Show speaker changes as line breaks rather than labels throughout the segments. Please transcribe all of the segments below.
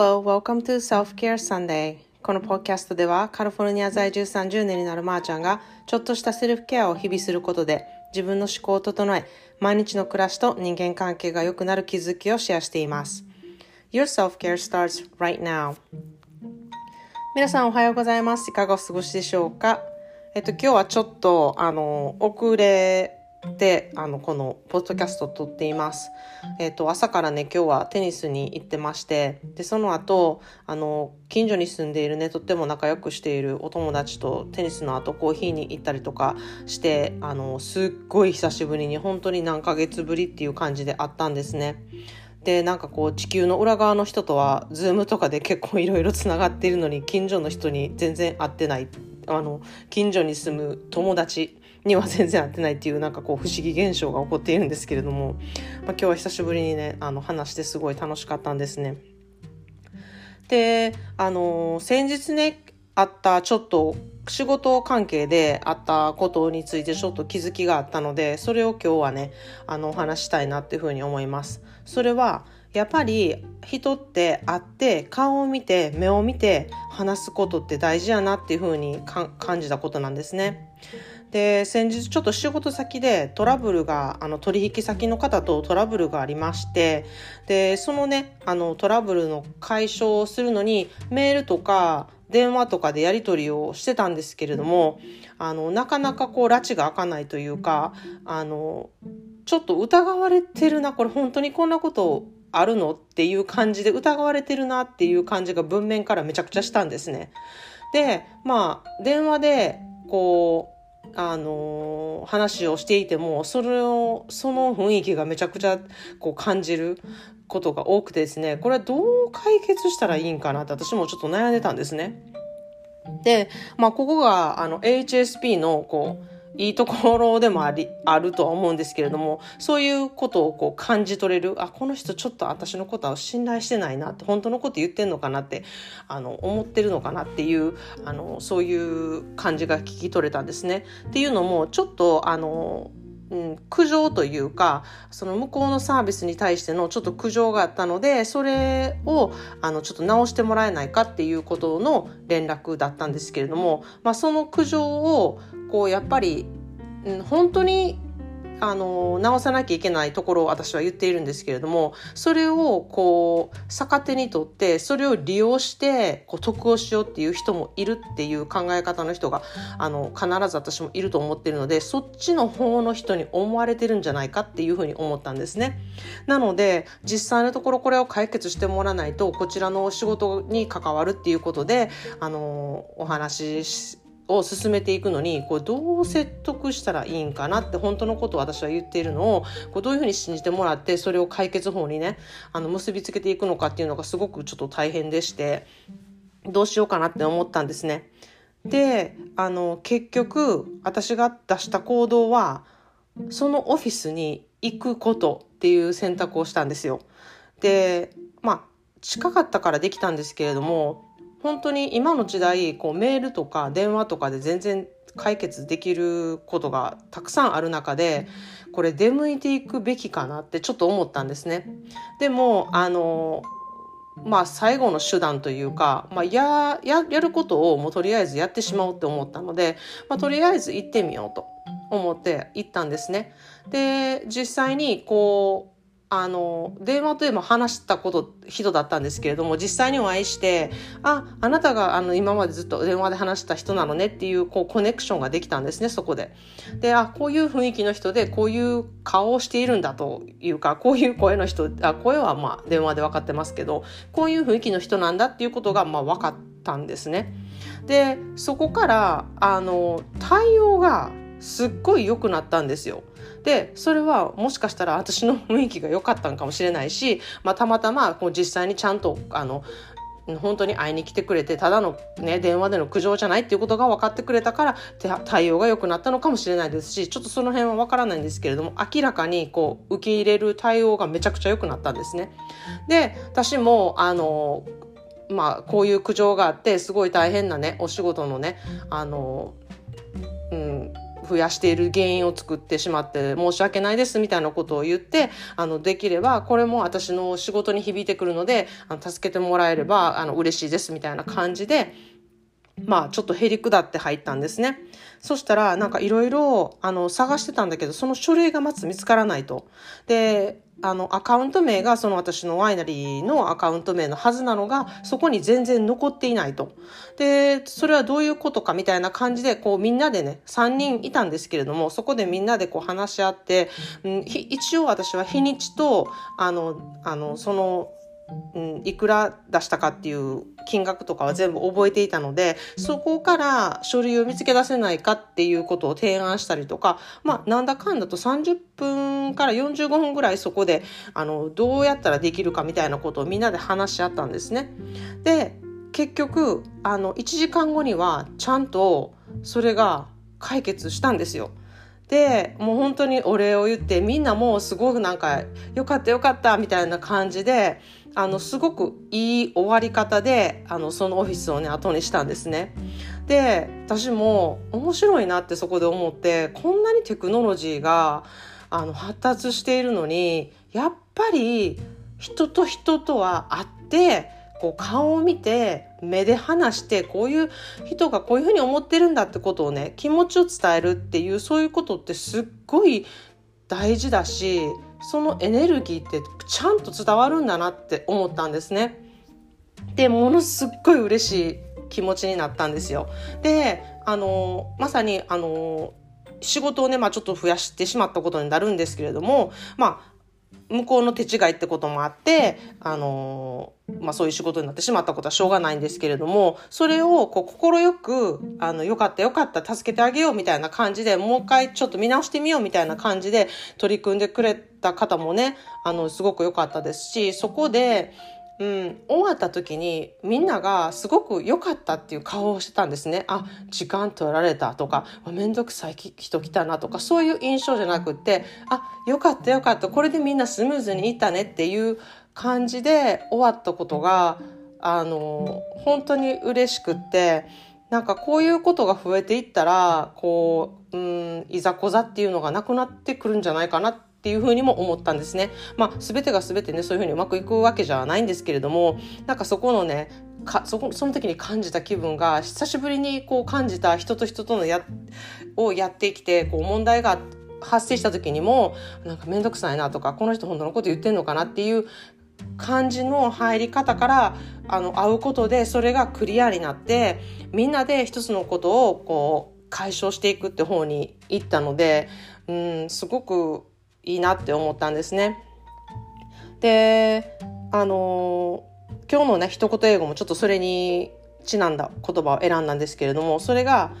Hello, welcome to Self-Care Sunday. このポッキャストではカリフォルニア在住30年になるまーちゃんがちょっとしたセルフケアを日々することで自分の思考を整え毎日の暮らしと人間関係が良くなる気づきをシェアしています。Your self-care starts right now. 皆さんおはようございます。いかがお過ごしでしょうか？えっと今日はちょっとあの遅れであのこのポッドキャストを撮っています。えっ、ー、と朝からね今日はテニスに行ってましてでその後あの近所に住んでいるねとっても仲良くしているお友達とテニスの後コーヒーに行ったりとかしてあのすっごい久しぶりに本当に何ヶ月ぶりっていう感じであったんですね。でなんかこう地球の裏側の人とはズームとかで 結構いろいろつながっているのに近所の人に全然会ってないあの近所に住む友達には全然合ってないっていうなんかこう不思議現象が起こっているんですけれども、まあ、今日は久しぶりにねあの話してすごい楽しかったんですね。であの先日ねあったちょっと仕事関係であったことについてちょっと気づきがあったのでそれを今日はねあのお話したいなっていうふうに思います。それはやっぱり人って会って顔を見て目を見て話すことって大事やなっていうふうに感じたことなんですね。で先日ちょっと仕事先でトラブルがあの取引先の方とトラブルがありましてでそのねあのトラブルの解消をするのにメールとか電話とかでやり取りをしてたんですけれどもあのなかなかこう拉致が開かないというかあのちょっと疑われてるなこれ本当にこんなことあるのっていう感じで疑われてるなっていう感じが文面からめちゃくちゃしたんですね。でまあ電話でこうあの話をしていてもそれをその雰囲気がめちゃくちゃこう感じることが多くてですねこれはどう解決したらいいんかなって私もちょっと悩んでたんですね。で、まあ、ここがあの HSP のこういいところでもあり、あるとは思うんですけれども、そういうことをこう感じ取れる、あ、この人ちょっと私のことは信頼してないなって、本当のこと言ってんのかなって、あの、思ってるのかなっていう、あの、そういう感じが聞き取れたんですね。っていうのも、ちょっと、あの、うん、苦情というかその向こうのサービスに対してのちょっと苦情があったのでそれをあのちょっと直してもらえないかっていうことの連絡だったんですけれども、まあ、その苦情をこうやっぱり、うん、本当にあの直さなきゃいけないところを私は言っているんですけれどもそれをこう逆手にとってそれを利用してこう得をしようっていう人もいるっていう考え方の人があの必ず私もいると思っているのでそっちの方の人に思われてるんじゃないかっていうふうに思ったんですね。なので実際のところこれを解決してもらわないとこちらの仕事に関わるっていうことであのお話しを進めていくのにこうどう説得したらいいんかなって本当のことを私は言っているのをこうどういうふうに信じてもらってそれを解決法にねあの結びつけていくのかっていうのがすごくちょっと大変でしてどうしようかなって思ったんですね。であの結局私が出した行動はそのオフィスに行くことっていう選択をしたんですよ。でまあ近かったからできたんですけれども本当に今の時代こうメールとか電話とかで全然解決できることがたくさんある中でこれ出向いていくべきかなってちょっと思ったんですね。でもあのまあ最後の手段というか、まあや、や、やることをもうとりあえずやってしまおうって思ったので、まあとりあえず行ってみようと思って行ったんですね。で、実際にこう、あの、電話とでも話したこと、人だったんですけれども、実際にお会いして、あ、あなたがあの今までずっと電話で話した人なのねっていう、こう、コネクションができたんですね、そこで。で、あ、こういう雰囲気の人で、こういう顔をしているんだというか、こういう声の人、あ、声はまあ電話で分かってますけど、こういう雰囲気の人なんだっていうことが、まあ分かったんですね。で、そこから、あの、対応がすっごい良くなったんですよ。でそれはもしかしたら私の雰囲気が良かったのかもしれないし、まあ、たまたまこう実際にちゃんとあの本当に会いに来てくれてただの、ね、電話での苦情じゃないっていうことが分かってくれたから対応が良くなったのかもしれないですしちょっとその辺は分からないんですけれども明らかにこう受け入れる対応がめちゃくちゃ良くなったんですね。で私もあのまあこういう苦情があってすごい大変なねお仕事のねあの、増やしている原因を作ってしまって申し訳ないですみたいなことを言ってあのできればこれも私の仕事に響いてくるのであの助けてもらえればあの嬉しいですみたいな感じでまあちょっとへりくだって入ったんですね。そしたらなんかいろいろあの探してたんだけどその書類がまず見つからないと。であのアカウント名がその私のワイナリーのアカウント名のはずなのがそこに全然残っていないと。でそれはどういうことかみたいな感じでこうみんなでね3人いたんですけれどもそこでみんなでこう話し合って、うん、一応私は日にちとあのあのそのうん、いくら出したかっていう金額とかは全部覚えていたのでそこから書類を見つけ出せないかっていうことを提案したりとか、まあ、なんだかんだと30分から45分ぐらいそこであのどうやったらできるかみたいなことをみんなで話し合ったんですね。で結局あの1時間後にはちゃんとそれが解決したんですよ。でもう本当にお礼を言ってみんなもうすごくなんか「よかったよかった」みたいな感じであのすごくいい終わり方であのそのオフィスをね後にしたんですね。で私も面白いなってそこで思ってこんなにテクノロジーがあの発達しているのにやっぱり人と人とは会ってこう顔を見て目で話してこういう人がこういうふうに思ってるんだってことをね気持ちを伝えるっていうそういうことってすっごい大事だしそのエネルギーってちゃんと伝わるんだなって思ったんですね。でものすっごい嬉しい気持ちになったんですよ。であのまさにあの仕事をね、まあ、ちょっと増やしてしまったことになるんですけれども、まあ、向こうの手違いってこともあって、あのまあ、そういう仕事になってしまったことはしょうがないんですけれども、それをこう快く、あの、よかったよかった、助けてあげようみたいな感じで、もう一回ちょっと見直してみようみたいな感じで取り組んでくれた方もね、あの、すごく良かったですし、そこで、うん、終わった時にみんながすごく良かったっていう顔をしてたんですね。あ、時間取られたとか、めんどくさい人来たなとか、そういう印象じゃなくって、あ、良かった良かった、これでみんなスムーズにいったねっていう感じで終わったことが、あの、本当に嬉しくって、なんかこういうことが増えていったら、こう、うん、いざこざっていうのがなくなってくるんじゃないかなってていうふうにも思ったんですね。まあ、全てが全てね、そういうふうにうまくいくわけじゃないんですけれども、なんかそこのね、かそこその時に感じた気分が久しぶりにこう感じた人と人とのやをやってきてこう問題が発生した時にもなんか面倒くさいなとかこの人本当のこと言ってんのかなっていう感じの入り方からあの会うことでそれがクリアになってみんなで一つのことをこう解消していくって方に行ったので、うん、すごくいいなって思ったんですね。で、あのー、今日のね、一言英語もちょっとそれにちなんだ言葉を選んだんですけれども、それが、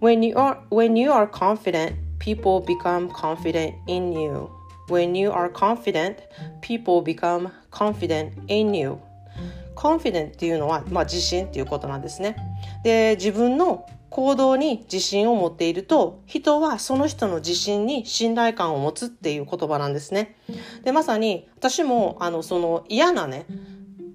When you are, when you are confident, people become confident in you. When you are confident, people become confident in you. confident っていうのは、まあ、自信っていうことなんですね。で、自分の行動に自信を持っていると、人はその人の自信に信頼感を持つっていう言葉なんですね。で、まさに私も、あの、その嫌なね、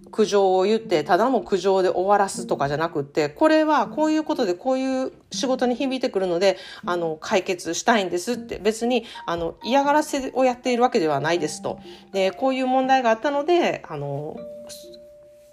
苦情を言って、ただの苦情で終わらすとかじゃなくって、これはこういうことでこういう仕事に響いてくるので、あの、解決したいんですって、別に、あの、嫌がらせをやっているわけではないですと。で、こういう問題があったので、あの、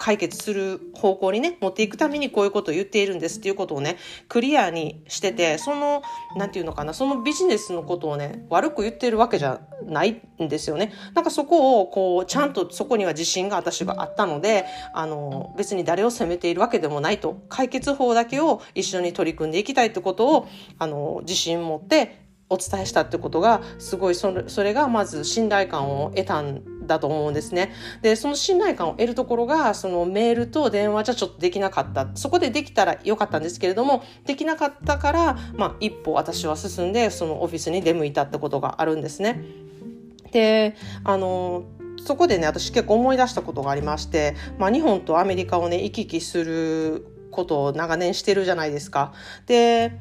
解決する方向にね、持っていくためにこういうことを言っているんですっていうことをね、クリアにしてて、その、なんていうのかな、そのビジネスのことをね、悪く言ってるわけじゃないんですよね。なんかそこを、こう、ちゃんとそこには自信が私があったので、あの、別に誰を責めているわけでもないと、解決法だけを一緒に取り組んでいきたいってことを、あの、自信持ってお伝えしたってことが、すごいそれ、それがまず信頼感を得たんだと思うんですね。で、その信頼感を得るところが、そのメールと電話じゃちょっとできなかった。そこでできたらよかったんですけれども、できなかったから、まあ、一歩私は進んで、そのオフィスに出向いたってことがあるんですね。で、あの、そこでね、私結構思い出したことがありまして、まあ、日本とアメリカをね、行き来することを長年してるじゃないですか。で、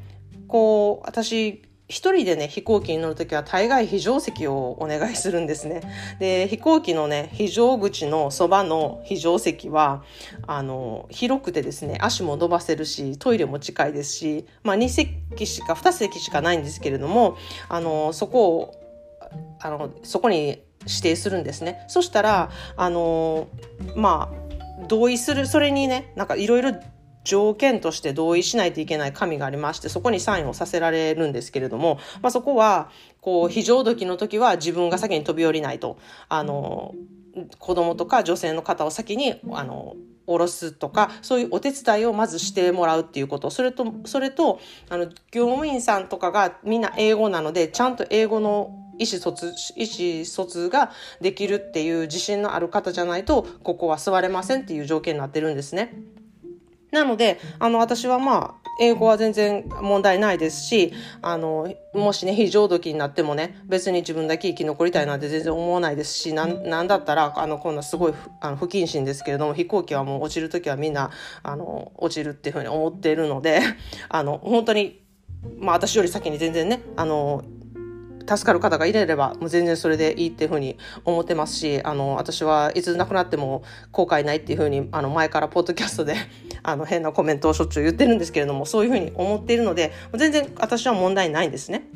こう、私、一人でね、飛行機に乗るときは大概非常席をお願いするんですね。で、飛行機のね、非常口のそばの非常席は、あの、広くてですね、足も伸ばせるし、トイレも近いですし、まあ2席しか、2席しかないんですけれども、あの、そこを、あの、そこに指定するんですね。そしたら、あの、まあ、同意する、それにね、なんかいろいろ条件として同意しないといけない紙がありまして、そこにサインをさせられるんですけれども、まあ、そこは、こう、非常時の時は自分が先に飛び降りないと、あの、子供とか女性の方を先に、あの、下ろすとか、そういうお手伝いをまずしてもらうっていうこと。それと、それと、あの、業務員さんとかがみんな英語なので、ちゃんと英語の意思疎通、意思疎通ができるっていう自信のある方じゃないと、ここは座れませんっていう条件になってるんですね。なので、あの、私はまあ、英語は全然問題ないですし、あの、もしね、非常時になってもね、別に自分だけ生き残りたいなんて全然思わないですし、なん、なんだったら、あの、こんなすごい、あの、不謹慎ですけれども、飛行機はもう落ちるときはみんな、あの、落ちるっていうふうに思っているので、あの、本当に、まあ私より先に全然ね、あの、助かる方がいれれば、もう全然それでいいっていうふうに思ってますし、あの、私はいつ亡くなっても後悔ないっていうふうに、あの、前からポッドキャストで あの、変なコメントをしょっちゅう言ってるんですけれども、そういうふうに思っているので、全然私は問題ないんですね。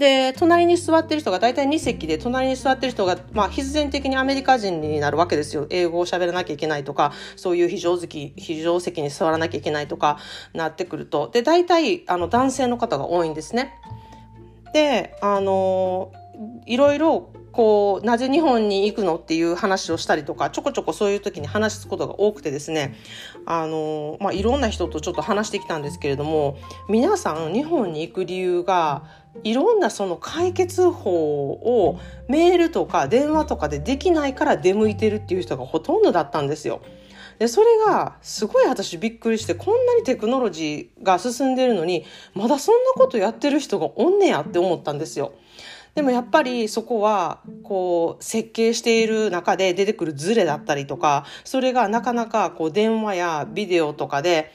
で、隣に座ってる人が大体2席で、隣に座ってる人が、まあ、必然的にアメリカ人になるわけですよ。英語を喋らなきゃいけないとか、そういう非常席、非常席に座らなきゃいけないとか、なってくると。で、大体、あの、男性の方が多いんですね。で、あの、いろいろこう、なぜ日本に行くのっていう話をしたりとか、ちょこちょこそういう時に話すことが多くてですね、あの、まあ、いろんな人とちょっと話してきたんですけれども、皆さん日本に行く理由が、いろんなその解決法をメールとか電話とかでできないから出向いてるっていう人がほとんどだったんですよ。で、それがすごい私びっくりして、こんなにテクノロジーが進んでるのに、まだそんなことやってる人がおんねやって思ったんですよ。でもやっぱりそこは、こう、設計している中で出てくるズレだったりとか、それがなかなかこう電話やビデオとかで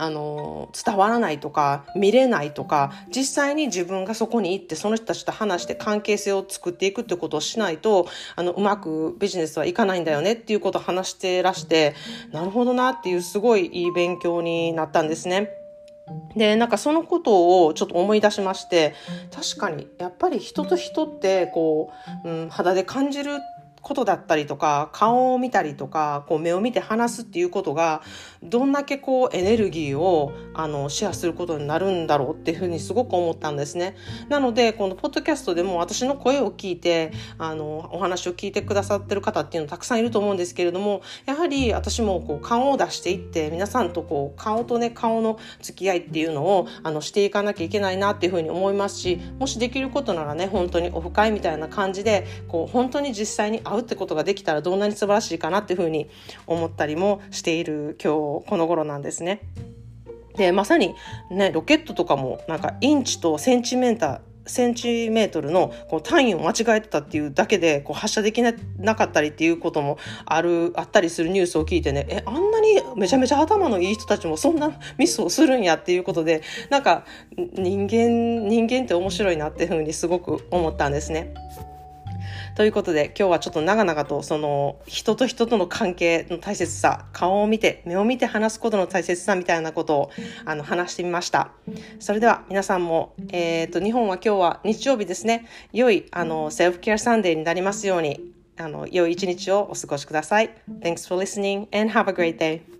あの、伝わらないとか、見れないとか、実際に自分がそこに行って、その人たちと話して関係性を作っていくってことをしないと、あの、うまくビジネスはいかないんだよねっていうことを話してらして、なるほどなっていうすごいいい勉強になったんですね。で、なんかそのことをちょっと思い出しまして、確かに、やっぱり人と人って、こう、うん、肌で感じることだったりとか、顔を見たりとか、こう目を見て話すっていうことが、どんだけこうエネルギーをあのシェアすることになるんだろうっていうふうにすごく思ったんですね。なので、このポッドキャストでも私の声を聞いて、あの、お話を聞いてくださってる方っていうのたくさんいると思うんですけれども、やはり私もこう顔を出していって、皆さんとこう顔とね、顔の付き合いっていうのをあのしていかなきゃいけないなっていうふうに思いますし、もしできることならね、本当にオフ会みたいな感じで、こう本当に実際に会うってことができたらどんなに素晴らしいかなっていうふうに思ったりもしている今日この頃なんですね。で、まさにね、ロケットとかもなんかインチとセンチメーター、センチメートルのこう単位を間違えてたっていうだけでこう発射できなかったりっていうこともある、あったりするニュースを聞いてね、え、あんなにめちゃめちゃ頭のいい人たちもそんなミスをするんやっていうことで、なんか人間、人間って面白いなっていうふうにすごく思ったんですね。ということで今日はちょっと長々とその人と人との関係の大切さ、顔を見て、目を見て話すことの大切さみたいなことをあの話してみました。それでは皆さんも、えっ、ー、と、日本は今日は日曜日ですね。良いあの self-care Sunday になりますように、あの、良い一日をお過ごしください。Thanks for listening and have a great day.